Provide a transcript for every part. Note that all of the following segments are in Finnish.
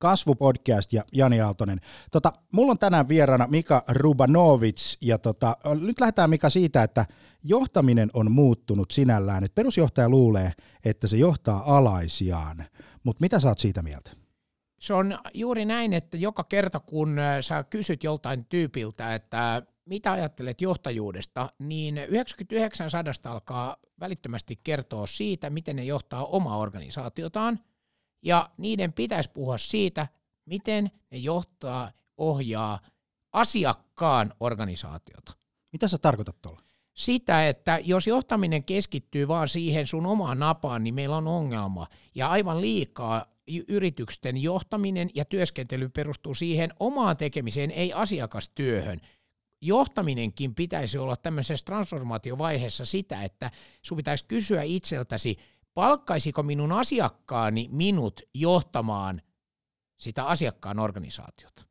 Kasvupodcast ja Jani Aaltonen. Tota, mulla on tänään vieraana Mika Rubanovic ja tota, nyt lähdetään Mika siitä, että johtaminen on muuttunut sinällään. Et perusjohtaja luulee, että se johtaa alaisiaan, mutta mitä sä oot siitä mieltä? Se on juuri näin, että joka kerta kun sä kysyt joltain tyypiltä, että mitä ajattelet johtajuudesta, niin 99 sadasta alkaa välittömästi kertoa siitä, miten ne johtaa omaa organisaatiotaan, ja niiden pitäisi puhua siitä, miten ne johtaa, ohjaa asiakkaan organisaatiota. Mitä sä tarkoitat tuolla? Sitä, että jos johtaminen keskittyy vaan siihen sun omaan napaan, niin meillä on ongelma. Ja aivan liikaa yritysten johtaminen ja työskentely perustuu siihen omaan tekemiseen, ei asiakastyöhön johtaminenkin pitäisi olla tämmöisessä transformaatiovaiheessa sitä, että sun pitäisi kysyä itseltäsi, palkkaisiko minun asiakkaani minut johtamaan sitä asiakkaan organisaatiota?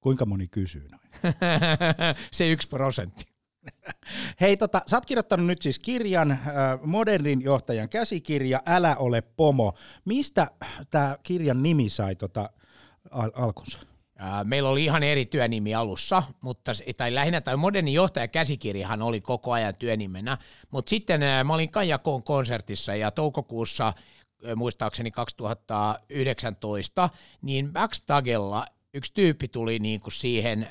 Kuinka moni kysyy noin? Se yksi prosentti. Hei, tota, sä oot kirjoittanut nyt siis kirjan, äh, modernin johtajan käsikirja, Älä ole pomo. Mistä tämä kirjan nimi sai tota, al- alkunsa? Meillä oli ihan eri työnimi alussa, mutta, tai lähinnä tai moderni johtaja käsikirjahan oli koko ajan työnimenä, mutta sitten mä olin Kajakoon konsertissa ja toukokuussa muistaakseni 2019, niin backstagella yksi tyyppi tuli niin kuin siihen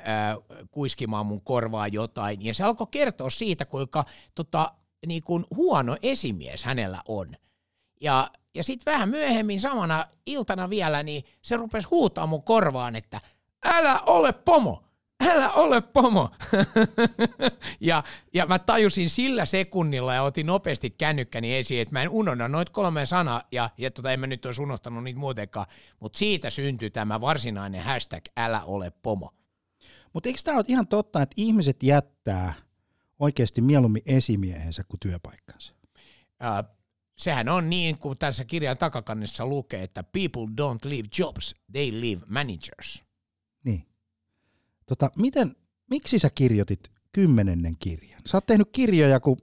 kuiskimaan mun korvaa jotain, ja se alkoi kertoa siitä, kuinka tota, niin kuin huono esimies hänellä on. Ja, ja sitten vähän myöhemmin samana iltana vielä, niin se rupesi huutaa mun korvaan, että älä ole pomo, älä ole pomo. ja, ja mä tajusin sillä sekunnilla ja otin nopeasti kännykkäni esiin, että mä en unohda noit kolme sanaa, ja, ja tota, en mä nyt olisi unohtanut niitä muutenkaan, mutta siitä syntyi tämä varsinainen hashtag älä ole pomo. Mutta eikö tämä ole ihan totta, että ihmiset jättää oikeasti mieluummin esimiehensä kuin työpaikkansa? Äh, sehän on niin, kuin tässä kirjan takakannessa lukee, että people don't leave jobs, they leave managers. Niin. Tota, miten, miksi sä kirjoitit kymmenennen kirjan? Sä oot tehnyt kirjoja kuin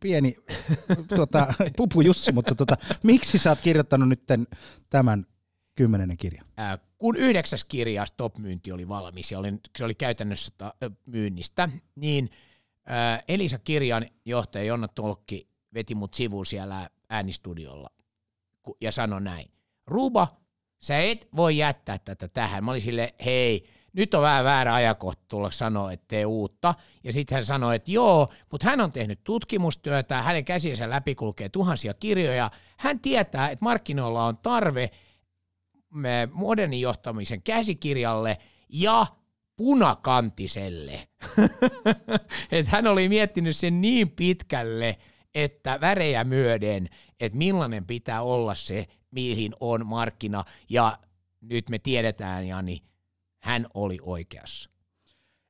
pieni tota, pupu Jussi, mutta tota, miksi sä oot kirjoittanut nyt tämän kymmenennen kirjan? Äh, kun yhdeksäs kirja Stop-myynti oli valmis ja oli, se oli käytännössä ta, myynnistä, niin äh, Elisa Kirjan johtaja Jonna Tolkki veti mut sivuun siellä äänistudiolla ja sanoi näin. Ruba, sä et voi jättää tätä tähän. Mä olin sille, hei, nyt on vähän väärä ajakohta tulla sanoa, että tee uutta. Ja sitten hän sanoi, että joo, mutta hän on tehnyt tutkimustyötä, hänen käsiensä läpi kulkee tuhansia kirjoja. Hän tietää, että markkinoilla on tarve modernin johtamisen käsikirjalle ja punakantiselle. että hän oli miettinyt sen niin pitkälle, että värejä myöden, että millainen pitää olla se, mihin on markkina. Ja nyt me tiedetään, Jani, hän oli oikeassa.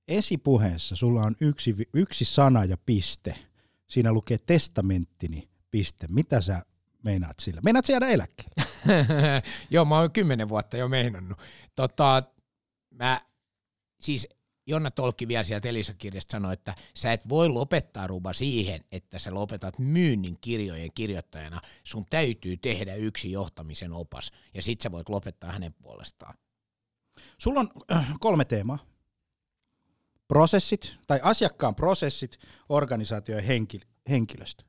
Esipuheessa sulla on yksi, yksi sana ja piste. Siinä lukee testamenttini piste. Mitä sä meinaat sillä? Meinaat sä jäädä eläkkeelle? Joo, mä oon kymmenen vuotta jo meinannut. Tota, mä, siis Jonna Tolkki vielä sieltä Elisa-kirjasta sanoi, että sä et voi lopettaa Ruba siihen, että sä lopetat myynnin kirjojen kirjoittajana. Sun täytyy tehdä yksi johtamisen opas, ja sit sä voit lopettaa hänen puolestaan. Sulla on äh, kolme teemaa. Prosessit, tai asiakkaan prosessit, organisaatio ja henkilöstö.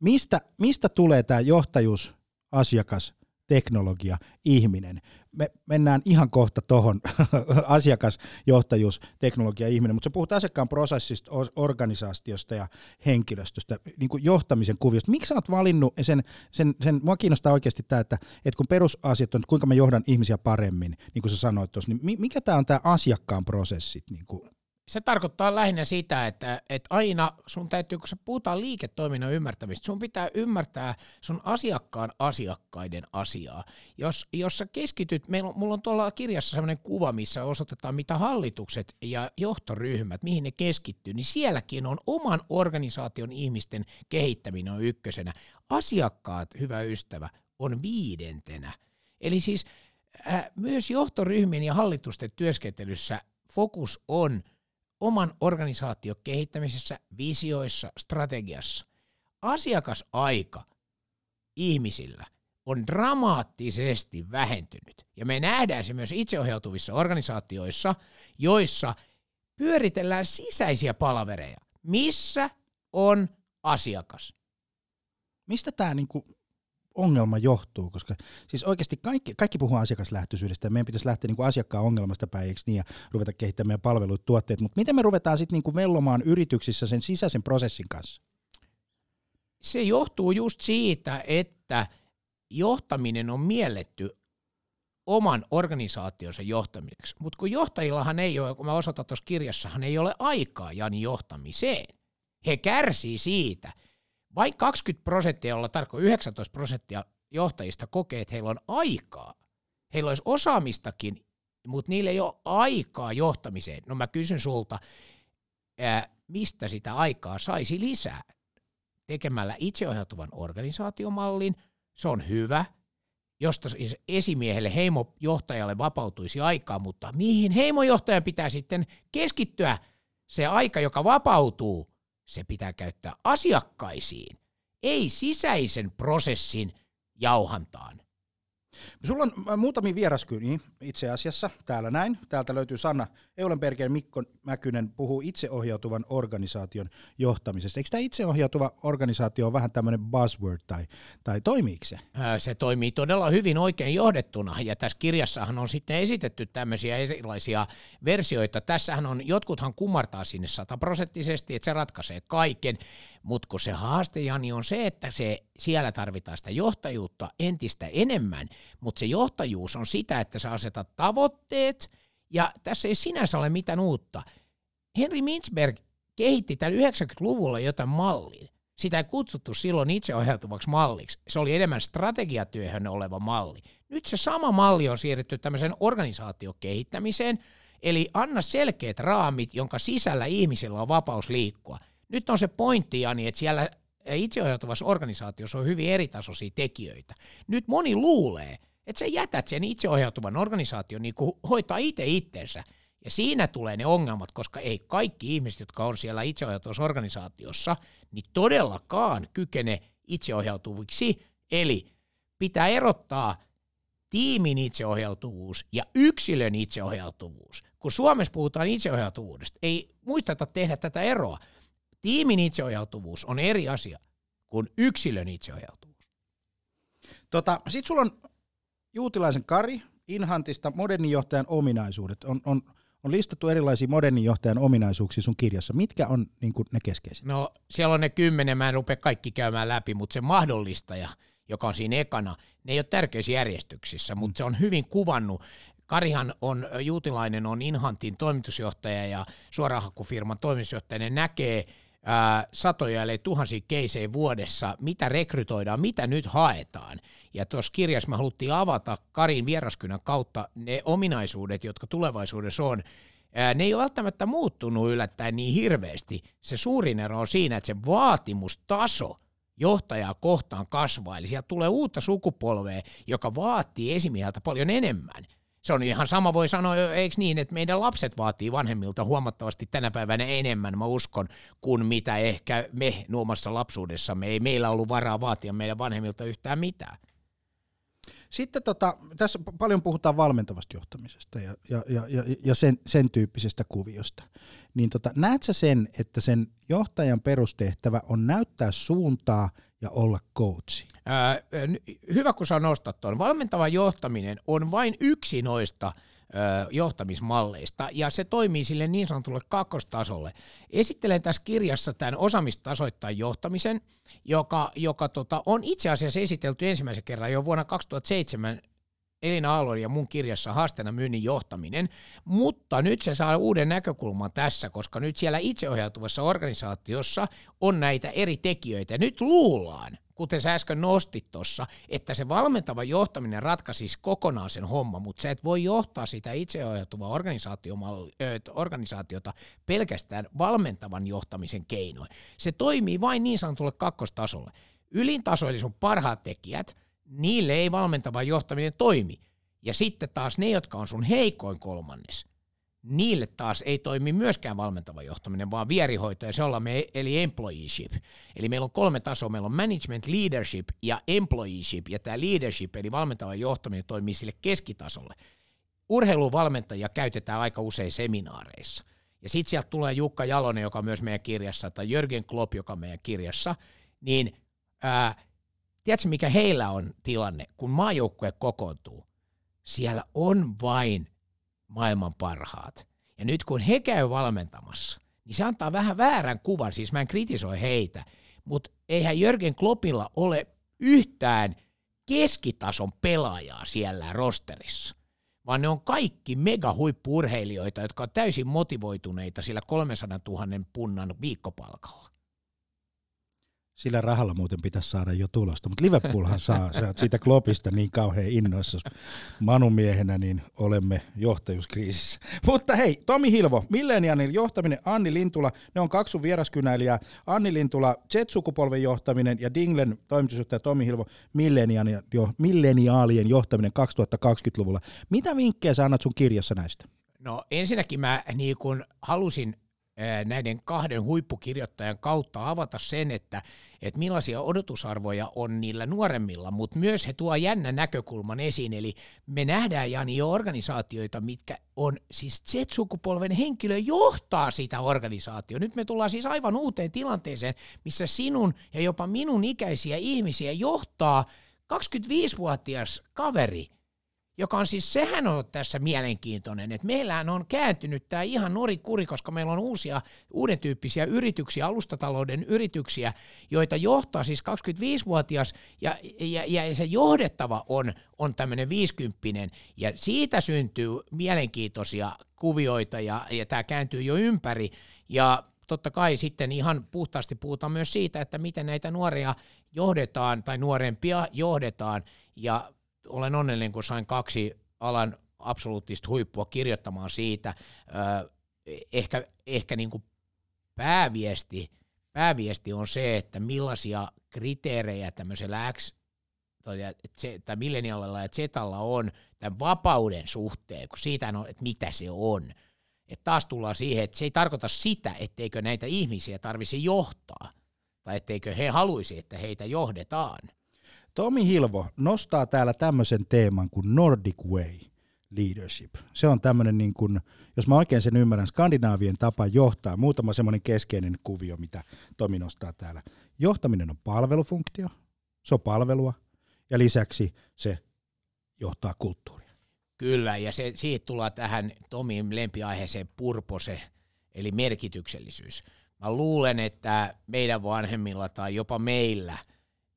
Mistä, mistä tulee tämä johtajuus, asiakas, teknologia, ihminen. Me mennään ihan kohta tuohon asiakasjohtajuus, teknologia, ihminen, mutta se puhutaan asiakkaan prosessista, organisaatiosta ja henkilöstöstä, niin kuin johtamisen kuviosta. Miksi sä oot valinnut sen, sen, sen mua kiinnostaa oikeasti tämä, että, että kun perusasiat on, että kuinka mä johdan ihmisiä paremmin, niin kuin sä sanoit tuossa, niin mikä tämä on tämä asiakkaan prosessit? Niin kuin? Se tarkoittaa lähinnä sitä, että, että aina sun täytyy, kun sä puhutaan liiketoiminnan ymmärtämistä, sun pitää ymmärtää sun asiakkaan asiakkaiden asiaa. Jos, jos sä keskityt, meillä, mulla on tuolla kirjassa sellainen kuva, missä osoitetaan, mitä hallitukset ja johtoryhmät, mihin ne keskittyy, niin sielläkin on oman organisaation ihmisten kehittäminen on ykkösenä. Asiakkaat, hyvä ystävä, on viidentenä. Eli siis äh, myös johtoryhmien ja hallitusten työskentelyssä fokus on – oman organisaation kehittämisessä, visioissa, strategiassa. Asiakasaika ihmisillä on dramaattisesti vähentynyt. Ja me nähdään se myös itseohjautuvissa organisaatioissa, joissa pyöritellään sisäisiä palavereja. Missä on asiakas? Mistä tämä niinku ongelma johtuu? Koska siis oikeasti kaikki, kaikki puhuu asiakaslähtöisyydestä ja meidän pitäisi lähteä niinku asiakkaan ongelmasta päin, eikö niin, ja ruveta kehittämään meidän palveluita, tuotteet, mutta miten me ruvetaan sitten niinku vellomaan yrityksissä sen sisäisen prosessin kanssa? Se johtuu just siitä, että johtaminen on mielletty oman organisaationsa johtamiseksi. Mutta kun johtajillahan ei ole, kun mä osoitan tuossa kirjassahan ei ole aikaa Jani johtamiseen. He kärsii siitä. Vain 20 prosenttia, jolla tarkoittaa 19 prosenttia johtajista kokee, että heillä on aikaa. Heillä olisi osaamistakin, mutta niillä ei ole aikaa johtamiseen. No mä kysyn sulta, ää, mistä sitä aikaa saisi lisää? Tekemällä itseohjautuvan organisaatiomallin, se on hyvä, josta siis esimiehelle, heimojohtajalle vapautuisi aikaa, mutta mihin heimojohtajan pitää sitten keskittyä? Se aika, joka vapautuu, se pitää käyttää asiakkaisiin, ei sisäisen prosessin jauhantaan. Sulla on äh, muutamia vieraskyniä itse asiassa täällä näin. Täältä löytyy Sanna Eulenbergen, Mikko Mäkynen puhuu itseohjautuvan organisaation johtamisesta. Eikö tämä itseohjautuva organisaatio ole vähän tämmöinen buzzword tai, tai toimiiko se? Se toimii todella hyvin oikein johdettuna ja tässä kirjassahan on sitten esitetty tämmöisiä erilaisia versioita. Tässähän on, jotkuthan kumartaa sinne sataprosenttisesti, että se ratkaisee kaiken, mutta kun se haaste Jani on se, että se, siellä tarvitaan sitä johtajuutta entistä enemmän, mutta se johtajuus on sitä, että sä asetat tavoitteet, ja tässä ei sinänsä ole mitään uutta. Henry Mintzberg kehitti tämän 90-luvulla jotain mallin. Sitä ei kutsuttu silloin itseohjautuvaksi malliksi. Se oli enemmän strategiatyöhön oleva malli. Nyt se sama malli on siirretty tämmöisen organisaatiokehittämiseen, eli anna selkeät raamit, jonka sisällä ihmisillä on vapaus liikkua. Nyt on se pointti, Jani, että siellä itseohjautuvassa organisaatiossa on hyvin eritasoisia tekijöitä. Nyt moni luulee, että sä jätät sen itseohjautuvan organisaation niin kuin hoitaa itse itsensä. Ja siinä tulee ne ongelmat, koska ei kaikki ihmiset, jotka on siellä itseohjautuvassa organisaatiossa, niin todellakaan kykene itseohjautuviksi. Eli pitää erottaa tiimin itseohjautuvuus ja yksilön itseohjautuvuus. Kun Suomessa puhutaan itseohjautuvuudesta, ei muisteta tehdä tätä eroa. Tiimin itseohjautuvuus on eri asia kuin yksilön itseohjautuvuus. Tota, Sitten sulla on Juutilaisen Kari Inhantista modernijohtajan ominaisuudet. On, on, on listattu erilaisia modernijohtajan ominaisuuksia sun kirjassa. Mitkä on niin ne keskeiset? No siellä on ne kymmenen, mä en rupea kaikki käymään läpi, mutta se mahdollistaja, joka on siinä ekana, ne ei ole tärkeissä järjestyksissä, mutta mm. se on hyvin kuvannut Karihan on, Juutilainen on Inhantin toimitusjohtaja ja suorahakufirman toimitusjohtaja, ne näkee ää, satoja eli tuhansia keisejä vuodessa, mitä rekrytoidaan, mitä nyt haetaan. Ja tuossa kirjassa me haluttiin avata Karin vieraskynän kautta ne ominaisuudet, jotka tulevaisuudessa on. Ää, ne ei ole välttämättä muuttunut yllättäen niin hirveästi. Se suurin ero on siinä, että se vaatimustaso johtajaa kohtaan kasvaa. Eli sieltä tulee uutta sukupolvea, joka vaatii esimieheltä paljon enemmän – se on ihan sama voi sanoa, eikö niin, että meidän lapset vaatii vanhemmilta huomattavasti tänä päivänä enemmän, mä uskon, kuin mitä ehkä me nuomassa lapsuudessamme. Ei meillä ollut varaa vaatia meidän vanhemmilta yhtään mitään. Sitten tota, tässä paljon puhutaan valmentavasta johtamisesta ja, ja, ja, ja sen, sen tyyppisestä kuviosta. Niin tota, näet sä sen, että sen johtajan perustehtävä on näyttää suuntaa ja olla coachi? Ää, hyvä, kun sä nostat tuon. Valmentava johtaminen on vain yksi noista johtamismalleista, ja se toimii sille niin sanotulle kakkostasolle. Esittelen tässä kirjassa tämän osaamistasoittain johtamisen, joka, joka tota, on itse asiassa esitelty ensimmäisen kerran jo vuonna 2007 Elina Aallon ja mun kirjassa haasteena myynnin johtaminen, mutta nyt se saa uuden näkökulman tässä, koska nyt siellä itseohjautuvassa organisaatiossa on näitä eri tekijöitä. Nyt luullaan, kuten sä äsken nostit tuossa, että se valmentava johtaminen ratkaisisi kokonaan sen homma, mutta sä et voi johtaa sitä itseohjautuvaa organisaatiota pelkästään valmentavan johtamisen keinoin. Se toimii vain niin sanotulle kakkostasolle. Ylintaso, eli sun parhaat tekijät, niille ei valmentava johtaminen toimi. Ja sitten taas ne, jotka on sun heikoin kolmannes, niille taas ei toimi myöskään valmentava johtaminen, vaan vierihoito, ja se ollaan me, eli employeeship. Eli meillä on kolme tasoa, meillä on management, leadership ja employeeship, ja tämä leadership, eli valmentava johtaminen, toimii sille keskitasolle. Urheiluvalmentajia käytetään aika usein seminaareissa. Ja sitten sieltä tulee Jukka Jalonen, joka on myös meidän kirjassa, tai Jörgen Klopp, joka on meidän kirjassa, niin ää, tiedätkö mikä heillä on tilanne, kun maajoukkue kokoontuu? Siellä on vain maailman parhaat. Ja nyt kun he käy valmentamassa, niin se antaa vähän väärän kuvan, siis mä en kritisoi heitä, mutta eihän Jörgen Kloppilla ole yhtään keskitason pelaajaa siellä rosterissa, vaan ne on kaikki megahuippuurheilijoita, jotka on täysin motivoituneita sillä 300 000 punnan viikkopalkalla. Sillä rahalla muuten pitäisi saada jo tulosta, mutta Liverpoolhan saa sä siitä Kloppista niin kauhean innoissa. Manumiehenä niin olemme johtajuuskriisissä. Mutta hei, Tomi Hilvo, Millenianin johtaminen, Anni Lintula, ne on kaksi sun vieraskynäilijää. Anni Lintula, Z-sukupolven johtaminen ja Dinglen toimitusjohtaja Tomi Hilvo, milleniaalien johtaminen 2020-luvulla. Mitä vinkkejä sä annat sun kirjassa näistä? No ensinnäkin mä niin kun halusin näiden kahden huippukirjoittajan kautta avata sen, että, että millaisia odotusarvoja on niillä nuoremmilla, mutta myös he tuo jännän näkökulman esiin, eli me nähdään Jani jo organisaatioita, mitkä on siis Z-sukupolven henkilö johtaa sitä organisaatiota. Nyt me tullaan siis aivan uuteen tilanteeseen, missä sinun ja jopa minun ikäisiä ihmisiä johtaa 25-vuotias kaveri – joka on siis, sehän on tässä mielenkiintoinen, että meillähän on kääntynyt tämä ihan norikuri, koska meillä on uusia, uuden tyyppisiä yrityksiä, alustatalouden yrityksiä, joita johtaa siis 25-vuotias ja, ja, ja se johdettava on, on tämmöinen 50 ja siitä syntyy mielenkiintoisia kuvioita ja, ja tämä kääntyy jo ympäri. Ja totta kai sitten ihan puhtaasti puhutaan myös siitä, että miten näitä nuoria johdetaan tai nuorempia johdetaan. Ja olen onnellinen, kun sain kaksi alan absoluuttista huippua kirjoittamaan siitä. Ehkä, ehkä niin kuin pääviesti, pääviesti on se, että millaisia kriteerejä tämmöisellä X tai millenialilla ja Zetalla on tämän vapauden suhteen, kun siitä on, että mitä se on. Että taas tullaan siihen, että se ei tarkoita sitä, etteikö näitä ihmisiä tarvisi johtaa, tai etteikö he haluaisi, että heitä johdetaan – Tomi Hilvo nostaa täällä tämmöisen teeman kuin Nordic Way Leadership. Se on tämmöinen, niin kuin, jos mä oikein sen ymmärrän, skandinaavien tapa johtaa. Muutama semmoinen keskeinen kuvio, mitä Tomi nostaa täällä. Johtaminen on palvelufunktio, se on palvelua, ja lisäksi se johtaa kulttuuria. Kyllä, ja se, siitä tullaan tähän Tomin lempiaiheeseen purpose, eli merkityksellisyys. Mä luulen, että meidän vanhemmilla tai jopa meillä,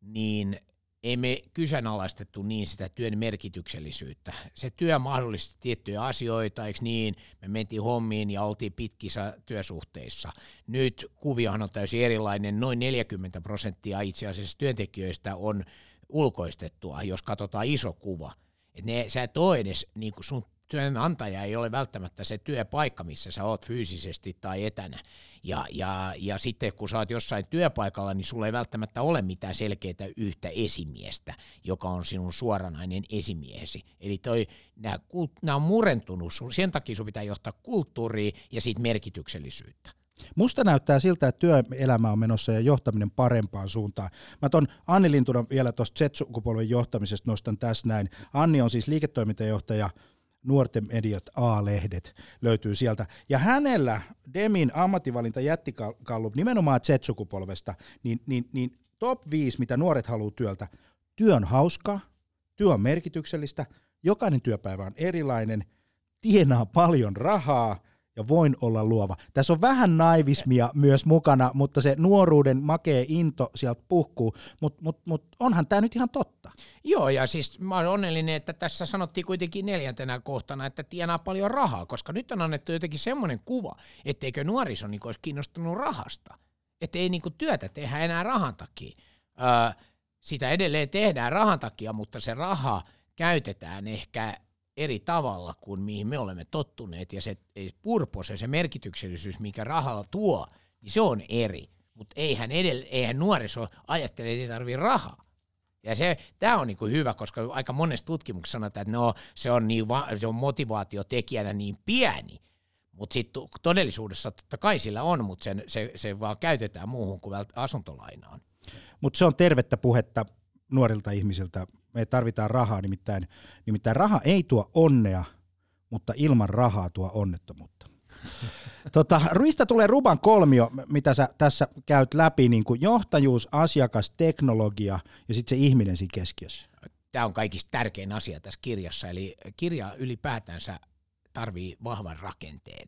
niin ei me kyseenalaistettu niin sitä työn merkityksellisyyttä. Se työ mahdollisti tiettyjä asioita, eikö niin? Me mentiin hommiin ja oltiin pitkissä työsuhteissa. Nyt kuviohan on täysin erilainen. Noin 40 prosenttia itse asiassa työntekijöistä on ulkoistettua, jos katsotaan iso kuva. Et ne, sä et ole edes, niin sun työnantaja ei ole välttämättä se työpaikka, missä sä oot fyysisesti tai etänä. Ja, ja, ja sitten kun sä oot jossain työpaikalla, niin sulla ei välttämättä ole mitään selkeää yhtä esimiestä, joka on sinun suoranainen esimiehesi. Eli toi, nämä on murentunut, sen takia sun pitää johtaa kulttuuria ja siitä merkityksellisyyttä. Musta näyttää siltä, että työelämä on menossa ja johtaminen parempaan suuntaan. Mä ton Anni Lintunan vielä tuosta Z-sukupolven johtamisesta nostan tässä näin. Anni on siis liiketoimintajohtaja nuorten mediat A-lehdet löytyy sieltä. Ja hänellä Demin ammattivalinta jättikallup nimenomaan Z-sukupolvesta, niin, niin, niin top 5, mitä nuoret haluaa työltä. Työ on hauskaa, työ on merkityksellistä, jokainen työpäivä on erilainen, tienaa paljon rahaa – ja voin olla luova. Tässä on vähän naivismia myös mukana, mutta se nuoruuden makee into sieltä puhkuu, mutta mut, mut onhan tämä nyt ihan totta. Joo, ja siis mä olen onnellinen, että tässä sanottiin kuitenkin neljäntenä kohtana, että tienaa paljon rahaa, koska nyt on annettu jotenkin semmoinen kuva, etteikö nuoriso niin olisi kiinnostunut rahasta. Että ei niin työtä tehdä enää rahan takia. Öö, sitä edelleen tehdään rahan takia, mutta se raha käytetään ehkä eri tavalla kuin mihin me olemme tottuneet, ja se purpose, se merkityksellisyys, mikä rahalla tuo, niin se on eri. Mutta eihän, eihän nuoriso ajattele, että ei tarvitse rahaa. Ja se, tämä on niinku hyvä, koska aika monessa tutkimuksessa sanotaan, että no, se on, niin va- se on motivaatiotekijänä niin pieni, Mutta sitten todellisuudessa totta kai sillä on, mutta se, se vaan käytetään muuhun kuin asuntolainaan. Mutta se on tervettä puhetta nuorilta ihmisiltä. Me tarvitaan rahaa, nimittäin, nimittäin raha ei tuo onnea, mutta ilman rahaa tuo onnettomuutta. tota, Ruista tulee Ruban kolmio, mitä sä tässä käyt läpi, niin kuin johtajuus, asiakas, teknologia ja sitten se ihminen siinä keskiössä. Tämä on kaikista tärkein asia tässä kirjassa, eli kirja ylipäätänsä tarvii vahvan rakenteen.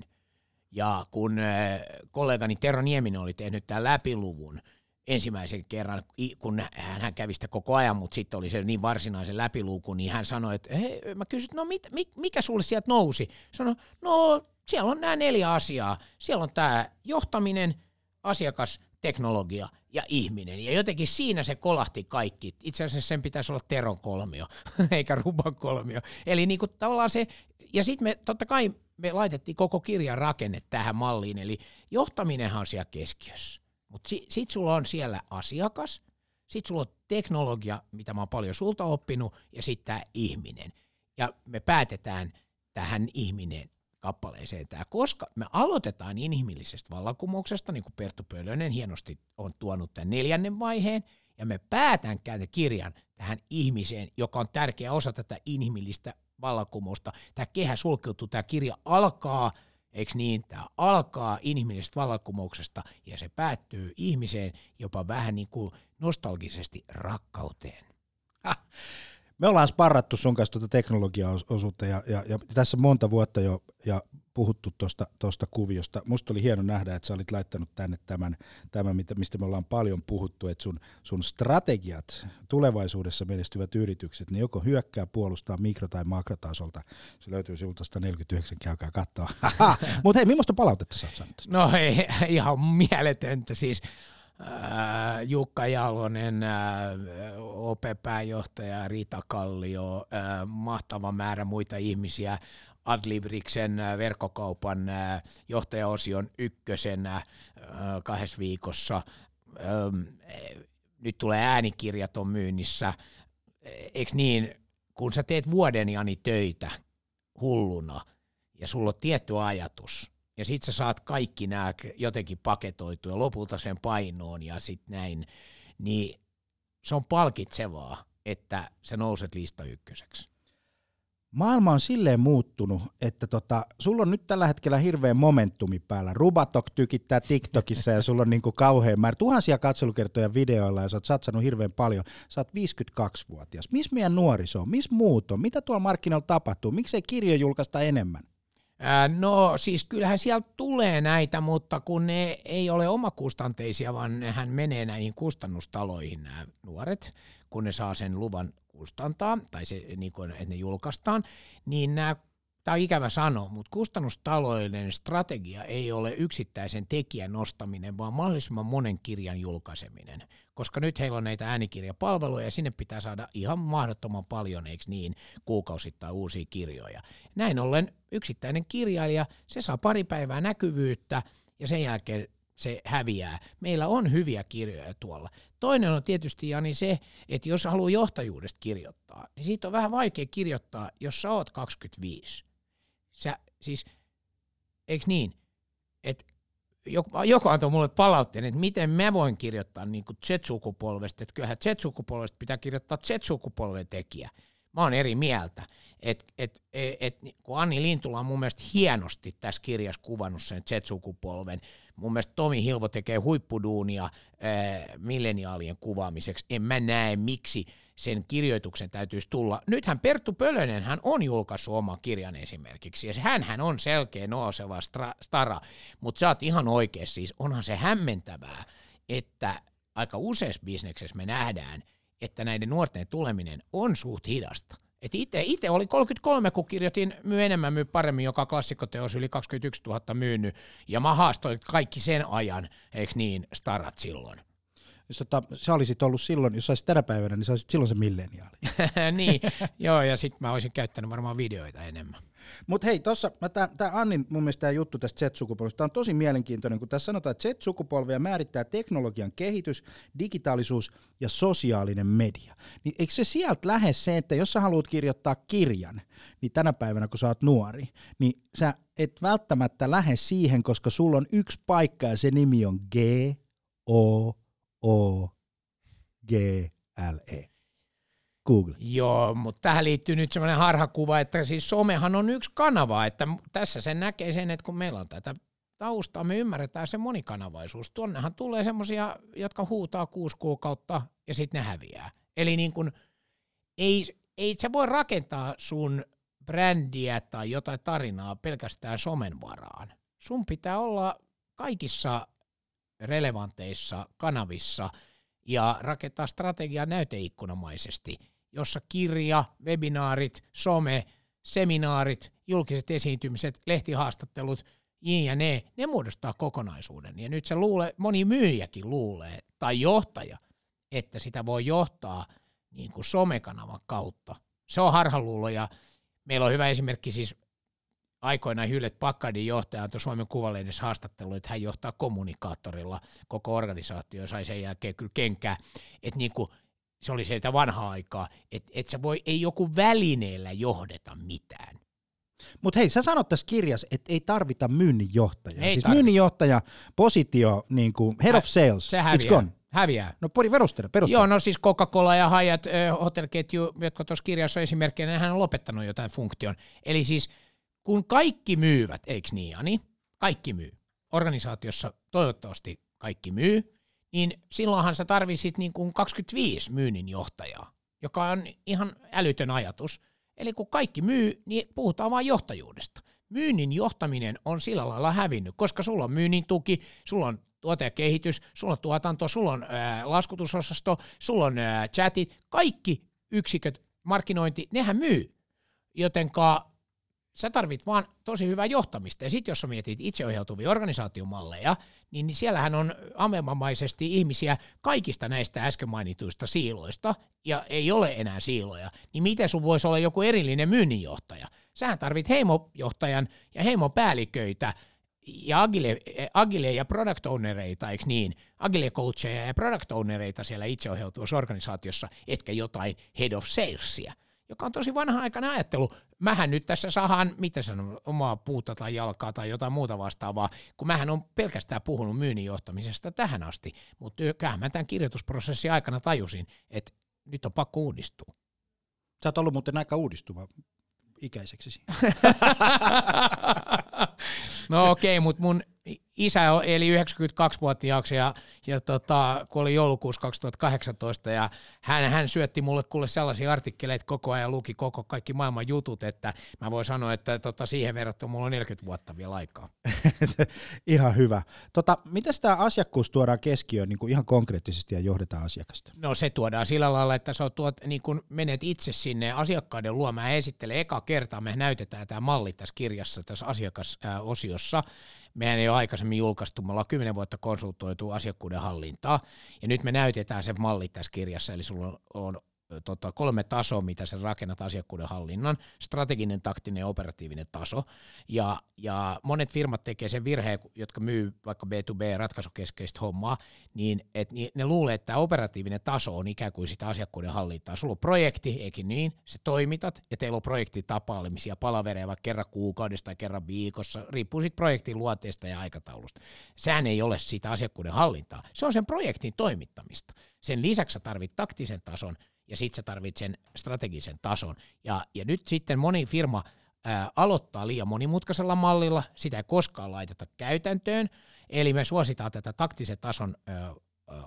Ja kun äh, kollegani Tero Nieminen oli tehnyt tämän läpiluvun ensimmäisen kerran, kun hän kävi sitä koko ajan, mutta sitten oli se niin varsinaisen läpiluku, niin hän sanoi, että hei, mä kysyin, no mit, mikä sulle sieltä nousi? Sanoi, no siellä on nämä neljä asiaa. Siellä on tämä johtaminen, asiakas, teknologia ja ihminen. Ja jotenkin siinä se kolahti kaikki. Itse asiassa sen pitäisi olla Teron kolmio, eikä Ruban kolmio. Eli niin kuin tavallaan se, ja sitten me totta kai me laitettiin koko kirjan rakenne tähän malliin, eli johtaminenhan on siellä keskiössä. Mutta si, sitten sulla on siellä asiakas, sitten sulla on teknologia, mitä mä oon paljon sulta oppinut, ja sitten tämä ihminen. Ja me päätetään tähän ihminen kappaleeseen tämä, koska me aloitetaan inhimillisestä vallankumouksesta, niin kuin Perttu Pölönen hienosti on tuonut tämän neljännen vaiheen, ja me päätän tämän kirjan tähän ihmiseen, joka on tärkeä osa tätä inhimillistä vallankumousta. Tämä kehä sulkeutuu, tämä kirja alkaa, eikö niin, tämä alkaa inhimillisestä vallankumouksesta ja se päättyy ihmiseen jopa vähän niin kuin nostalgisesti rakkauteen. Me ollaan sparrattu sun kanssa tuota teknologiaosuutta ja, ja, ja tässä monta vuotta jo ja puhuttu tuosta kuviosta. Musta oli hieno nähdä, että sä olit laittanut tänne tämän, tämän mistä me ollaan paljon puhuttu, että sun, sun strategiat, tulevaisuudessa menestyvät yritykset, ne joko hyökkää, puolustaa mikro- tai makrotasolta. Se löytyy sivulta 149, käykää katsoa. Mutta hei, millaista palautetta sä oot? No ei, ihan mieletöntä. Siis Äh, Jukka Jalonen, äh, OP-pääjohtaja Riita Kallio, äh, mahtava määrä muita ihmisiä, Adlibriksen verkkokaupan johtajaosion ykkösenä kahdessa viikossa. Ähm, nyt tulee äänikirjat on myynnissä. Eikö niin, kun sä teet vuoden Jani töitä hulluna ja sulla on tietty ajatus – ja sit sä saat kaikki nämä jotenkin paketoitua lopulta sen painoon ja sitten näin, niin se on palkitsevaa, että sä nouset lista ykköseksi. Maailma on silleen muuttunut, että tota, sulla on nyt tällä hetkellä hirveän momentumi päällä. Rubatok tykittää TikTokissa ja sulla on niinku kauhean määrä tuhansia katselukertoja videoilla ja sä oot satsannut hirveän paljon. Sä oot 52-vuotias. Missä meidän nuoriso on? Missä muut on? Mitä tuolla markkinoilla tapahtuu? Miksei kirjo julkaista enemmän? No siis kyllähän sieltä tulee näitä, mutta kun ne ei ole omakustanteisia, vaan nehän menee näihin kustannustaloihin nämä nuoret, kun ne saa sen luvan kustantaa, tai se, niin kuin, että ne julkaistaan, niin nämä Tämä on ikävä sanoa, mutta kustannustalouden strategia ei ole yksittäisen tekijän nostaminen, vaan mahdollisimman monen kirjan julkaiseminen. Koska nyt heillä on näitä äänikirjapalveluja ja sinne pitää saada ihan mahdottoman paljon, eikö niin, kuukausittain uusia kirjoja. Näin ollen yksittäinen kirjailija, se saa pari päivää näkyvyyttä ja sen jälkeen se häviää. Meillä on hyviä kirjoja tuolla. Toinen on tietysti Jani se, että jos haluaa johtajuudesta kirjoittaa, niin siitä on vähän vaikea kirjoittaa, jos sä oot 25 sä siis, eikö niin, että joku, joku antoi mulle palautteen, että miten mä voin kirjoittaa niin Z-sukupolvesta, että kyllähän Z-sukupolvesta pitää kirjoittaa Z-sukupolven tekijä. Mä oon eri mieltä. Et, et, et, et, kun Anni Lintula on mun mielestä hienosti tässä kirjassa kuvannut sen Z-sukupolven, mun mielestä Tomi Hilvo tekee huippuduunia ää, milleniaalien kuvaamiseksi. En mä näe, miksi sen kirjoituksen täytyisi tulla. Nythän Perttu Pölönen hän on julkaissut oman kirjan esimerkiksi, ja hän on selkeä nouseva stara, mutta sä oot ihan oikein, siis onhan se hämmentävää, että aika useassa bisneksessä me nähdään, että näiden nuorten tuleminen on suht hidasta. Ite oli 33, kun kirjoitin Myy enemmän, myy paremmin, joka klassikkoteos yli 21 000 myynyt, ja mä haastoin kaikki sen ajan, eikö niin, starat silloin. Jos tota, sä olisit ollut silloin, jos sä tänä päivänä, niin sä olisit silloin se milleniaali. niin, joo, ja sitten mä olisin käyttänyt varmaan videoita enemmän. Mutta hei, tuossa, tämä Annin mun mielestä tämä juttu tästä Z-sukupolvesta on tosi mielenkiintoinen, kun tässä sanotaan, että Z-sukupolvea määrittää teknologian kehitys, digitaalisuus ja sosiaalinen media. Niin eikö se sieltä lähde se, että jos sä haluat kirjoittaa kirjan, niin tänä päivänä kun sä oot nuori, niin sä et välttämättä lähde siihen, koska sulla on yksi paikka ja se nimi on G, O, O, G, L, E. Google. Joo, mutta tähän liittyy nyt semmoinen harhakuva, että siis somehan on yksi kanava, että tässä sen näkee sen, että kun meillä on tätä taustaa, me ymmärretään se monikanavaisuus. Tuonnehan tulee semmoisia, jotka huutaa kuusi kuukautta ja sitten ne häviää. Eli niin kun, ei, ei se voi rakentaa sun brändiä tai jotain tarinaa pelkästään somen varaan. Sun pitää olla kaikissa relevanteissa kanavissa ja rakentaa strategiaa näyteikkunamaisesti – jossa kirja, webinaarit, some, seminaarit, julkiset esiintymiset, lehtihaastattelut, ja ne, ne muodostaa kokonaisuuden. Ja nyt se luulee, moni myyjäkin luulee, tai johtaja, että sitä voi johtaa niin kuin somekanavan kautta. Se on harhaluulo, ja meillä on hyvä esimerkki siis aikoinaan Hyllet Packardin johtaja antoi Suomen Kuvalehdessä haastattelu, että hän johtaa kommunikaattorilla. Koko organisaatio sai sen jälkeen kyllä kenkää. Että niin kuin se oli sieltä vanhaa aikaa, että et sä voi, ei joku välineellä johdeta mitään. Mutta hei, sä sanot tässä kirjassa, että ei tarvita myynninjohtajaa. Ei siis tarvita. myynninjohtaja, positio, niin kuin head of sales, se häviää. it's gone. Häviää. No pori perustele, perustele. Joo, no siis Coca-Cola ja Hyatt äh, hotelketju, jotka tuossa kirjassa on esimerkkejä, nehän on lopettanut jotain funktion. Eli siis kun kaikki myyvät, eikö niin Ani? Kaikki myy. Organisaatiossa toivottavasti kaikki myy, niin silloinhan sä tarvisit niin kuin 25 myynnin johtajaa, joka on ihan älytön ajatus. Eli kun kaikki myy, niin puhutaan vain johtajuudesta. Myynnin johtaminen on sillä lailla hävinnyt, koska sulla on myynnin tuki, sulla on tuote ja kehitys, sulla on tuotanto, sulla on ää, laskutusosasto, sulla on ää, chatit, kaikki yksiköt, markkinointi, nehän myy. Jotenka sä tarvit vaan tosi hyvää johtamista. Ja sitten jos sä mietit itseohjautuvia organisaatiomalleja, niin siellähän on amemamaisesti ihmisiä kaikista näistä äsken mainituista siiloista, ja ei ole enää siiloja. Niin miten sun voisi olla joku erillinen myynninjohtaja? Sähän tarvit heimojohtajan ja heimopäälliköitä, ja agile, agile ja product ownereita, eikö niin? Agile coacheja ja product ownereita siellä itseohjautuvassa organisaatiossa, etkä jotain head of salesia – joka on tosi vanha-aikainen ajattelu. Mähän nyt tässä sahan, mitä sanon, omaa puuta tai jalkaa tai jotain muuta vastaavaa, kun mähän on pelkästään puhunut myynnin johtamisesta tähän asti, mutta kyllähän mä tämän kirjoitusprosessin aikana tajusin, että nyt on pakko uudistua. Sä oot ollut muuten aika uudistuva ikäiseksi. no okei, okay, mutta mun isä eli 92-vuotiaaksi ja, ja tota, kun oli joulukuussa 2018 ja hän, hän syötti mulle kuule sellaisia artikkeleita koko ajan, luki koko kaikki maailman jutut, että mä voin sanoa, että tota, siihen verrattuna mulla on 40 vuotta vielä aikaa. ihan hyvä. Tota, miten tämä asiakkuus tuodaan keskiöön niin kuin ihan konkreettisesti ja johdetaan asiakasta? No se tuodaan sillä lailla, että sä tuot, niin kun menet itse sinne asiakkaiden luo, mä esittelen eka kertaa, me näytetään tämä malli tässä kirjassa, tässä asiakasosiossa, meidän ei ole aikaisemmin julkaistu, me ollaan kymmenen vuotta konsultoitu asiakkuuden hallintaa, ja nyt me näytetään se malli tässä kirjassa, eli sulla on tota, kolme tasoa, mitä sä rakennat asiakkuuden hallinnan, strateginen, taktinen ja operatiivinen taso. Ja, ja monet firmat tekee sen virheen, jotka myy vaikka B2B-ratkaisukeskeistä hommaa, niin et ne luulee, että tämä operatiivinen taso on ikään kuin sitä asiakkuuden hallintaa. Sulla on projekti, eikä niin, se toimitat, ja teillä on projektitapailemisia palavereja vaikka kerran kuukaudessa tai kerran viikossa, riippuu siitä projektin luonteesta ja aikataulusta. Sehän ei ole sitä asiakkuuden hallintaa, se on sen projektin toimittamista. Sen lisäksi tarvit taktisen tason, ja sitten sä tarvitset sen strategisen tason. Ja, ja nyt sitten moni firma ää, aloittaa liian monimutkaisella mallilla, sitä ei koskaan laiteta käytäntöön, eli me suositaan tätä taktisen tason ää, ää,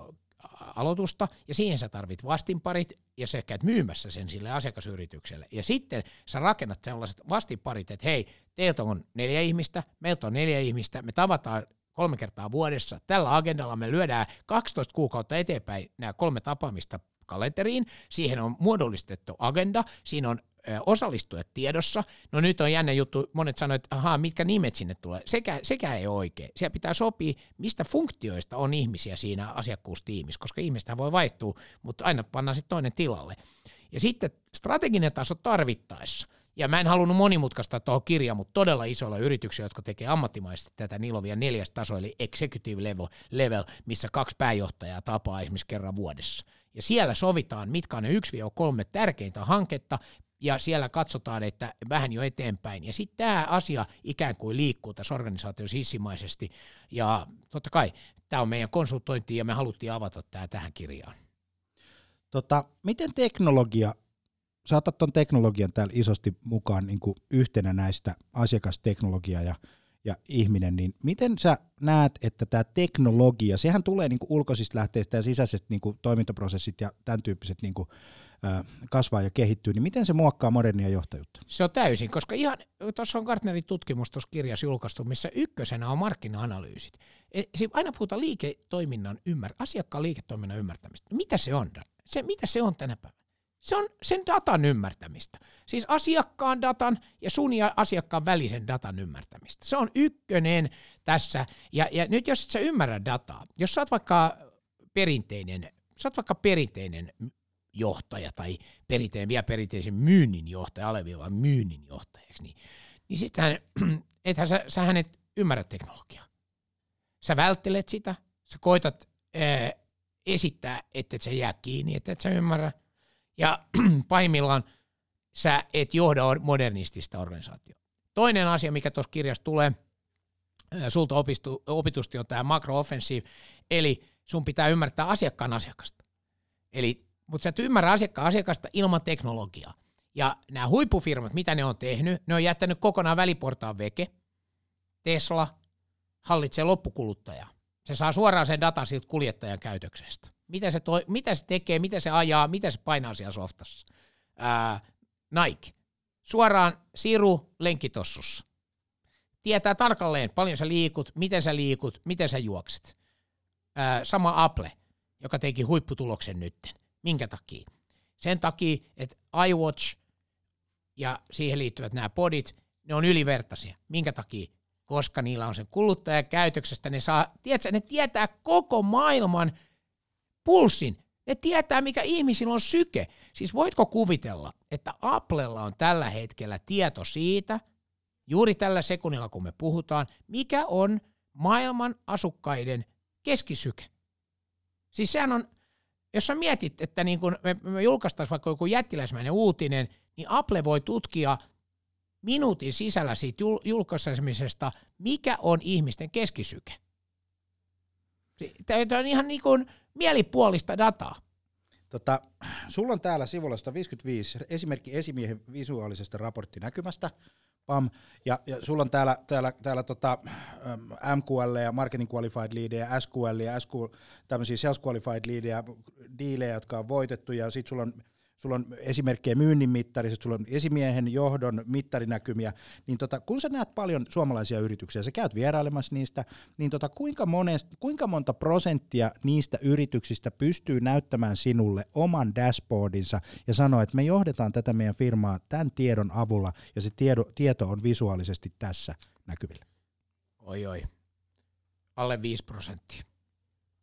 aloitusta, ja siihen sä tarvit vastinparit, ja sä käyt myymässä sen sille asiakasyritykselle. Ja sitten sä rakennat sellaiset vastinparit, että hei, teiltä on neljä ihmistä, meiltä on neljä ihmistä, me tavataan kolme kertaa vuodessa. Tällä agendalla me lyödään 12 kuukautta eteenpäin nämä kolme tapaamista kalenteriin, siihen on muodollistettu agenda, siinä on osallistujat tiedossa. No nyt on jännä juttu, monet sanoivat, että ahaa, mitkä nimet sinne tulee. Sekä, sekä ei oikein. Siellä pitää sopia, mistä funktioista on ihmisiä siinä asiakkuustiimissä, koska ihmistä voi vaihtua, mutta aina pannaan sitten toinen tilalle. Ja sitten strateginen taso tarvittaessa. Ja mä en halunnut monimutkaista tuohon kirjaan, mutta todella isoilla yrityksillä, jotka tekee ammattimaisesti tätä, niillä on vielä neljäs taso, eli executive level, level, missä kaksi pääjohtajaa tapaa esimerkiksi kerran vuodessa. Ja siellä sovitaan, mitkä on ne 1-3 tärkeintä hanketta, ja siellä katsotaan, että vähän jo eteenpäin. Ja sitten tämä asia ikään kuin liikkuu tässä organisaatiossa hissimaisesti. Ja totta kai tämä on meidän konsultointi, ja me haluttiin avata tämä tähän kirjaan. Tota, miten teknologia, sä otat tuon teknologian täällä isosti mukaan niin kuin yhtenä näistä asiakasteknologia ja, ja ihminen, niin miten sä näet, että tämä teknologia, sehän tulee niin kuin ulkoisista lähteistä ja sisäiset niin kuin toimintaprosessit ja tämän tyyppiset niin kuin, kasvaa ja kehittyy, niin miten se muokkaa modernia johtajuutta? Se on täysin, koska ihan tuossa on Gartnerin tutkimus tuossa kirjassa julkaistu, missä ykkösenä on markkina-analyysit. E, aina puhutaan liiketoiminnan ymmär, asiakkaan liiketoiminnan ymmärtämistä. Mitä se on? Se, mitä se on tänä päivänä? Se on sen datan ymmärtämistä. Siis asiakkaan datan ja sun ja asiakkaan välisen datan ymmärtämistä. Se on ykkönen tässä. Ja, ja nyt jos et sä ymmärrä dataa, jos sä oot vaikka perinteinen, sä oot vaikka perinteinen johtaja tai perinteinen, vielä perinteisen myynnin johtaja, alleviiva myynnin johtajaksi, niin, niin sittenhän, ethän sä, sähän et ymmärrä teknologiaa. Sä välttelet sitä, sä koitat ää, esittää, että et sä jää kiinni, että et sä ymmärrä. Ja pahimmillaan sä et johda modernistista organisaatiota. Toinen asia, mikä tuossa kirjassa tulee sulta opistu, opitusti, on tämä makro-offensive, eli sun pitää ymmärtää asiakkaan asiakasta. Eli mutta sä et ymmärrä asiakkaan asiakasta ilman teknologiaa. Ja nämä huippufirmat, mitä ne on tehnyt, ne on jättänyt kokonaan väliportaan veke. Tesla hallitsee loppukuluttajaa. Se saa suoraan sen datan siltä kuljettajan käytöksestä. Mitä se, toi, mitä se tekee, mitä se ajaa, mitä se painaa siellä softassa. Ää, Nike. Suoraan siru lenkkitossussa. Tietää tarkalleen, paljon sä liikut, miten sä liikut, miten sä juokset. Ää, sama Apple, joka teki huipputuloksen nytten. Minkä takia? Sen takia, että iWatch ja siihen liittyvät nämä podit, ne on ylivertaisia. Minkä takia? Koska niillä on sen kuluttaja käytöksestä, ne saa, tiedätkö, ne tietää koko maailman pulssin. Ne tietää, mikä ihmisillä on syke. Siis voitko kuvitella, että Applella on tällä hetkellä tieto siitä, juuri tällä sekunnilla kun me puhutaan, mikä on maailman asukkaiden keskisyke. Siis sehän on, jos sä mietit, että niin kun me, me julkaistaisiin vaikka joku jättiläismäinen uutinen, niin Apple voi tutkia minuutin sisällä siitä julkaisemisesta, mikä on ihmisten keskisyke. Tämä on ihan niin kuin mielipuolista dataa. Tota, sulla on täällä sivulla 155 esimerkki esimiehen visuaalisesta raporttinäkymästä, pam, ja, ja sulla on täällä, täällä, täällä tota, MQL ja Marketing Qualified Leadia, SQL ja SQL, tämmöisiä Sales Qualified Leadia, diilejä, jotka on voitettu, ja sitten sulla on sulla on esimerkkejä myynnin mittarista, sulla on esimiehen johdon mittarinäkymiä, niin tota, kun sä näet paljon suomalaisia yrityksiä, sä käyt vierailemassa niistä, niin tota, kuinka, monest, kuinka monta prosenttia niistä yrityksistä pystyy näyttämään sinulle oman dashboardinsa ja sanoa, että me johdetaan tätä meidän firmaa tämän tiedon avulla ja se tiedo, tieto on visuaalisesti tässä näkyvillä? Oi oi, alle 5 prosenttia.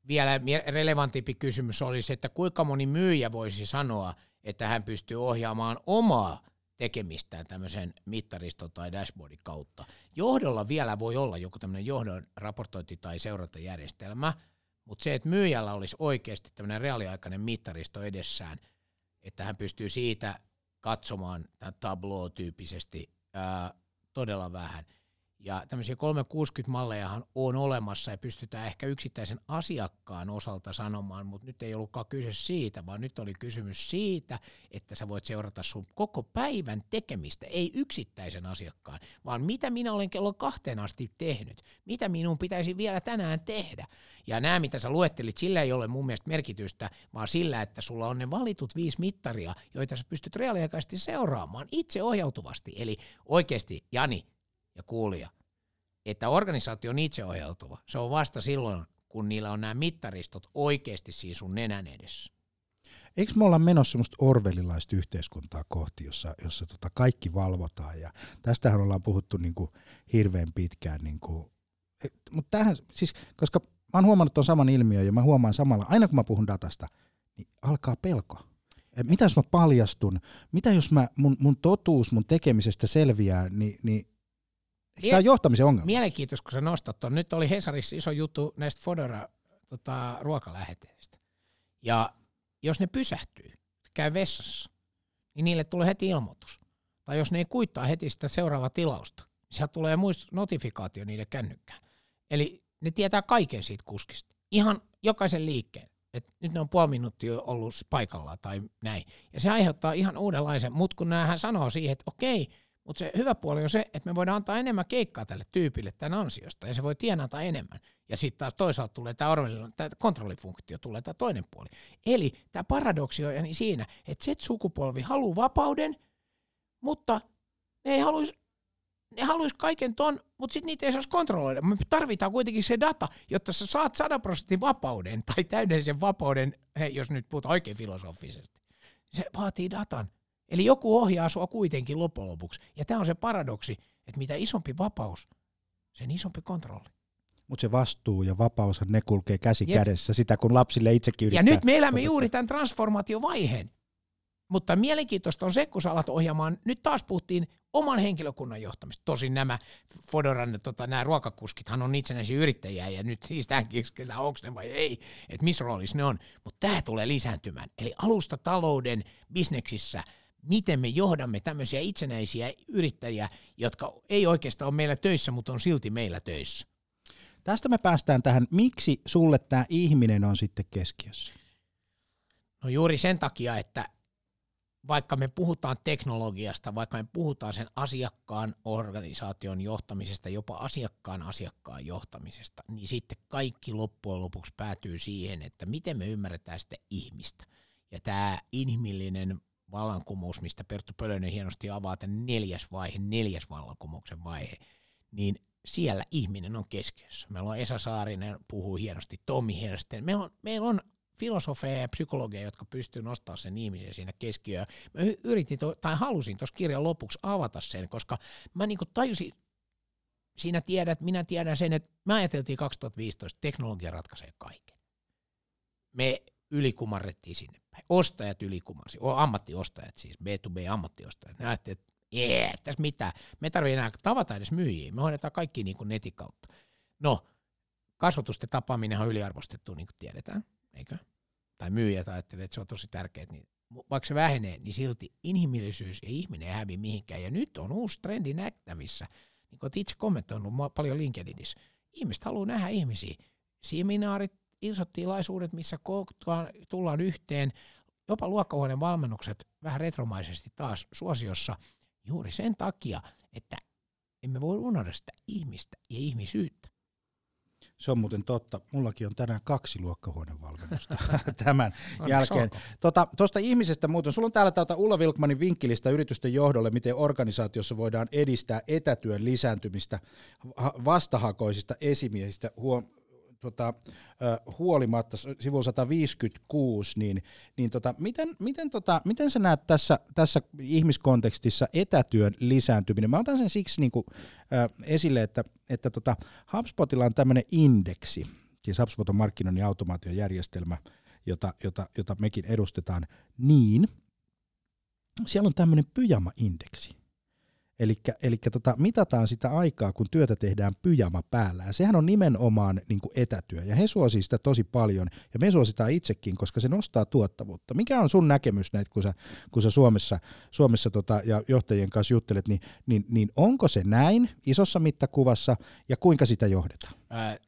Vielä relevantimpi kysymys olisi, että kuinka moni myyjä voisi sanoa, että hän pystyy ohjaamaan omaa tekemistään tämmöisen mittariston tai dashboardin kautta. Johdolla vielä voi olla joku tämmöinen johdon raportointi- tai seurantajärjestelmä, mutta se, että myyjällä olisi oikeasti tämmöinen reaaliaikainen mittaristo edessään, että hän pystyy siitä katsomaan Tableau-tyyppisesti ää, todella vähän – ja tämmöisiä 360-mallejahan on olemassa ja pystytään ehkä yksittäisen asiakkaan osalta sanomaan, mutta nyt ei ollutkaan kyse siitä, vaan nyt oli kysymys siitä, että sä voit seurata sun koko päivän tekemistä, ei yksittäisen asiakkaan, vaan mitä minä olen kello kahteen asti tehnyt, mitä minun pitäisi vielä tänään tehdä. Ja nämä, mitä sä luettelit, sillä ei ole mun mielestä merkitystä, vaan sillä, että sulla on ne valitut viisi mittaria, joita sä pystyt reaaliaikaisesti seuraamaan itse ohjautuvasti. Eli oikeasti, Jani, ja kuulija, että organisaatio on itseohjautuva. Se on vasta silloin, kun niillä on nämä mittaristot oikeasti siinä sun nenän edessä. eikö me olla menossa semmoista orvelilaista yhteiskuntaa kohti, jossa, jossa tota kaikki valvotaan ja tästähän ollaan puhuttu niin kuin hirveän pitkään. Niin kuin, mutta tähän, siis, koska mä oon huomannut tuon saman ilmiön ja mä huomaan samalla, aina kun mä puhun datasta, niin alkaa pelko. Mitä jos mä paljastun? Mitä jos mä, mun, mun totuus mun tekemisestä selviää, niin, niin Eikö tämä on johtamisen ongelma? Mielenkiintoista, kun sä nostat tuon. Nyt oli Hesarissa iso juttu näistä Fodora tota, ruokaläheteistä. Ja jos ne pysähtyy, käy vessassa, niin niille tulee heti ilmoitus. Tai jos ne ei kuittaa heti sitä seuraavaa tilausta, niin sieltä tulee muist notifikaatio niille kännykkään. Eli ne tietää kaiken siitä kuskista. Ihan jokaisen liikkeen. Et nyt ne on puoli minuuttia ollut paikalla tai näin. Ja se aiheuttaa ihan uudenlaisen, mutta kun näähän sanoo siihen, että okei, mutta se hyvä puoli on se, että me voidaan antaa enemmän keikkaa tälle tyypille tämän ansiosta, ja se voi tienata enemmän. Ja sitten taas toisaalta tulee tämä tämä kontrollifunktio, tulee tämä toinen puoli. Eli tämä paradoksi on niin siinä, että Z-sukupolvi haluaa vapauden, mutta ne ei haluaisi ne haluaisi kaiken ton, mutta sitten niitä ei saisi kontrolloida. Me tarvitaan kuitenkin se data, jotta sä saat 100 prosentin vapauden tai täydellisen vapauden, jos nyt puhutaan oikein filosofisesti. Se vaatii datan. Eli joku ohjaa sua kuitenkin loppujen lopuksi. Ja tämä on se paradoksi, että mitä isompi vapaus, sen isompi kontrolli. Mutta se vastuu ja vapaus, ne kulkee käsi Jep. kädessä, sitä kun lapsille itsekin yrittää. Ja nyt me elämme juuri tämän transformaatiovaiheen. Mutta mielenkiintoista on se, kun sä alat ohjaamaan, nyt taas puhuttiin oman henkilökunnan johtamista. Tosin nämä Fodoran, tota, nämä ruokakuskithan on itsenäisiä yrittäjiä ja nyt siis tämä onko ne vai ei, että missä roolissa ne on. Mutta tämä tulee lisääntymään. Eli alustatalouden bisneksissä – miten me johdamme tämmöisiä itsenäisiä yrittäjiä, jotka ei oikeastaan ole meillä töissä, mutta on silti meillä töissä. Tästä me päästään tähän, miksi sulle tämä ihminen on sitten keskiössä? No juuri sen takia, että vaikka me puhutaan teknologiasta, vaikka me puhutaan sen asiakkaan organisaation johtamisesta, jopa asiakkaan asiakkaan johtamisesta, niin sitten kaikki loppujen lopuksi päätyy siihen, että miten me ymmärretään sitä ihmistä. Ja tämä inhimillinen vallankumous, mistä Perttu Pölönen hienosti avaa tämän neljäs vaihe, neljäs vallankumouksen vaihe, niin siellä ihminen on keskiössä. Meillä on Esa Saarinen, puhuu hienosti, Tommi Helsten. Meillä on, meillä on filosofeja ja psykologeja, jotka pystyy nostamaan sen ihmisen siinä keskiöön. Mä yritin, to, tai halusin tuossa kirjan lopuksi avata sen, koska mä niin tajusin, siinä tiedät, minä tiedän sen, että me ajateltiin 2015, että teknologia ratkaisee kaiken. Me ylikumarrettiin sinne päin. Ostajat ylikumasi, ammattiostajat siis, B2B-ammattiostajat. Ne ajattelivat, että jee, tässä mitään. Me tarvitsemme enää tavata edes myyjiä. Me hoidetaan kaikki niin kuin netin kautta. No, kasvatusten tapaaminen on yliarvostettu, niin kuin tiedetään, eikö? Tai myyjät ajattelee, että se on tosi tärkeää. Niin vaikka se vähenee, niin silti inhimillisyys ja ihminen ei hävi mihinkään. Ja nyt on uusi trendi nähtävissä. Niin kuin itse kommentoinut paljon LinkedInissä. Ihmiset haluaa nähdä ihmisiä. Seminaarit, isot tilaisuudet, missä tullaan yhteen, jopa luokkahuoneen valmennukset vähän retromaisesti taas suosiossa juuri sen takia, että emme voi unohda sitä ihmistä ja ihmisyyttä. Se on muuten totta. Mullakin on tänään kaksi luokkahuonevalmennusta tämän jälkeen. Tuosta tota, ihmisestä muuten, sulla on täällä täältä Ulla Vilkmanin vinkkilistä yritysten johdolle, miten organisaatiossa voidaan edistää etätyön lisääntymistä vastahakoisista esimiehistä tota, huolimatta, sivu 156, niin, niin tota, miten, miten, tota, miten sä näet tässä, tässä ihmiskontekstissa etätyön lisääntyminen? Mä otan sen siksi niin kuin, äh, esille, että, että tota, HubSpotilla on tämmöinen indeksi, siis HubSpot on markkinoinnin automaatiojärjestelmä, jota, jota, jota mekin edustetaan, niin siellä on tämmöinen pyjama-indeksi. Eli tota, mitataan sitä aikaa, kun työtä tehdään pyjama päällä. Ja sehän on nimenomaan niin kuin etätyö, ja he suosivat sitä tosi paljon, ja me suositaan itsekin, koska se nostaa tuottavuutta. Mikä on sun näkemys näitä, kun sä, kun sä Suomessa, Suomessa tota, ja johtajien kanssa juttelet, niin, niin, niin onko se näin isossa mittakuvassa, ja kuinka sitä johdetaan? Ää,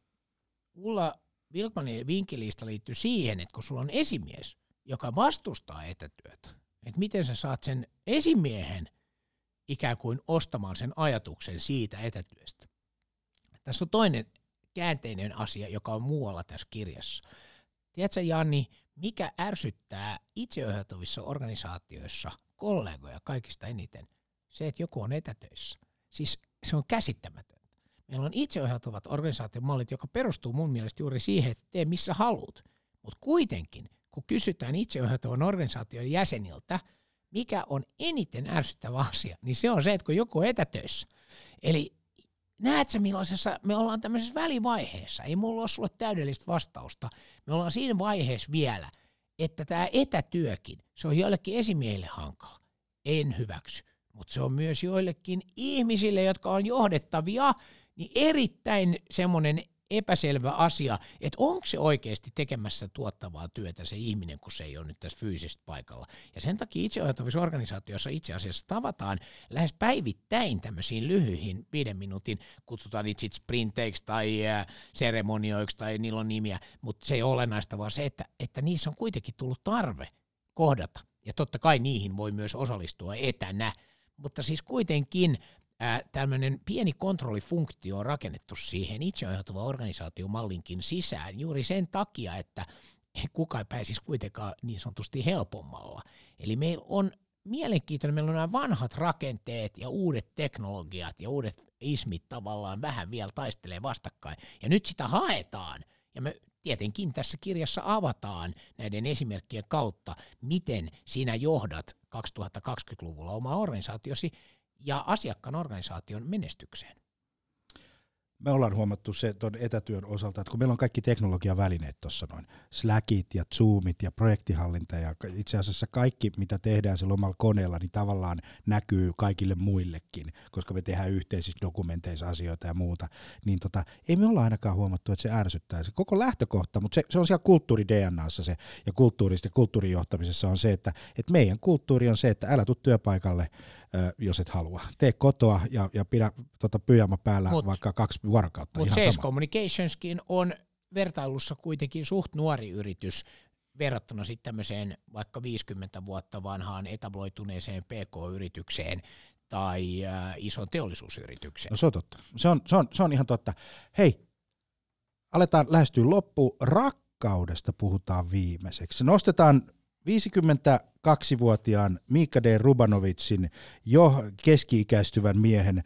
Ulla Vilkmanin vinkkelistä liittyy siihen, että kun sulla on esimies, joka vastustaa etätyötä, että miten sä saat sen esimiehen – ikään kuin ostamaan sen ajatuksen siitä etätyöstä. Tässä on toinen käänteinen asia, joka on muualla tässä kirjassa. Tiedätkö Janni, mikä ärsyttää itseohjautuvissa organisaatioissa kollegoja kaikista eniten? Se, että joku on etätöissä. Siis se on käsittämätöntä. Meillä on itseohjautuvat organisaatiomallit, joka perustuu mun mielestä juuri siihen, että tee missä haluat. Mutta kuitenkin kun kysytään itseohjautuvan organisaation jäseniltä, mikä on eniten ärsyttävä asia, niin se on se, että kun joku on etätöissä. Eli näet sä millaisessa, me ollaan tämmöisessä välivaiheessa, ei mulla ole sulle täydellistä vastausta, me ollaan siinä vaiheessa vielä, että tämä etätyökin, se on joillekin esimiehille hankala. En hyväksy. Mutta se on myös joillekin ihmisille, jotka on johdettavia, niin erittäin semmoinen epäselvä asia, että onko se oikeasti tekemässä tuottavaa työtä se ihminen, kun se ei ole nyt tässä fyysisesti paikalla. Ja sen takia itseohjautuvissa organisaatioissa itse asiassa tavataan lähes päivittäin tämmöisiin lyhyihin viiden minuutin, kutsutaan niitä sitten sprinteiksi tai äh, seremonioiksi tai niillä on nimiä, mutta se ei ole olennaista, vaan se, että, että niissä on kuitenkin tullut tarve kohdata. Ja totta kai niihin voi myös osallistua etänä, mutta siis kuitenkin tämmöinen pieni kontrollifunktio on rakennettu siihen itseohjautuvan organisaatiomallinkin sisään juuri sen takia, että kukaan pääsisi kuitenkaan niin sanotusti helpommalla. Eli meillä on mielenkiintoinen, meillä on nämä vanhat rakenteet ja uudet teknologiat ja uudet ismit tavallaan vähän vielä taistelee vastakkain. Ja nyt sitä haetaan. Ja me tietenkin tässä kirjassa avataan näiden esimerkkien kautta, miten sinä johdat 2020-luvulla oma organisaatiosi ja asiakkaan organisaation menestykseen? Me ollaan huomattu se tuon etätyön osalta, että kun meillä on kaikki teknologian välineet tuossa noin, Slackit ja Zoomit ja projektihallinta ja itse asiassa kaikki, mitä tehdään sillä omalla koneella, niin tavallaan näkyy kaikille muillekin, koska me tehdään yhteisissä dokumenteissa asioita ja muuta, niin tota, ei me olla ainakaan huomattu, että se ärsyttää. Se koko lähtökohta, mutta se, se on siellä kulttuuri DNAssa se, ja kulttuurista ja kulttuurijohtamisessa on se, että, että meidän kulttuuri on se, että älä tuu työpaikalle, jos et halua. Tee kotoa ja, ja pidä tota pyjama päällä mut, vaikka kaksi vuorokautta. Mutta Sales Communicationskin on vertailussa kuitenkin suht nuori yritys verrattuna sitten tämmöiseen vaikka 50 vuotta vanhaan etabloituneeseen PK-yritykseen tai äh, ison teollisuusyritykseen. No se on totta. Se on, se on, se on ihan totta. Hei, aletaan lähestyä loppuun. Rakkaudesta puhutaan viimeiseksi. Nostetaan 52-vuotiaan Mika D. Rubanovitsin jo keski-ikäistyvän miehen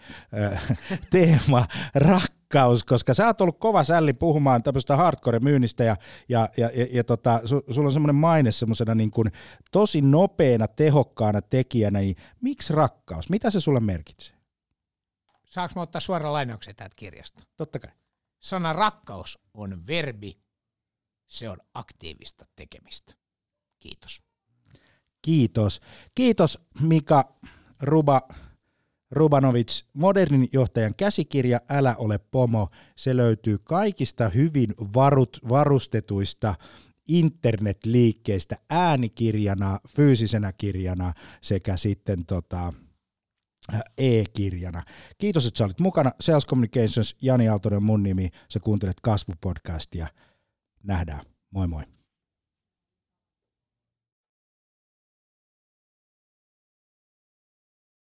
äh, teema rakkaus, koska sä oot ollut kova sälli puhumaan tämmöistä hardcore-myynnistä ja, ja, ja, ja, ja tota, su, sulla on semmoinen maine semmoisena niin kuin tosi nopeana, tehokkaana tekijänä, niin miksi rakkaus? Mitä se sulle merkitsee? Saanko mä ottaa suoraan lainauksen täältä kirjasta? Totta kai. Sana rakkaus on verbi, se on aktiivista tekemistä. Kiitos. Kiitos. Kiitos Mika Ruba, Rubanovic. Modernin johtajan käsikirja Älä ole pomo. Se löytyy kaikista hyvin varut, varustetuista internetliikkeistä äänikirjana, fyysisenä kirjana sekä sitten tota, e-kirjana. Kiitos, että sä olit mukana. Sales Communications, Jani Aaltonen mun nimi. Sä kuuntelet Kasvupodcastia. Nähdään. Moi moi.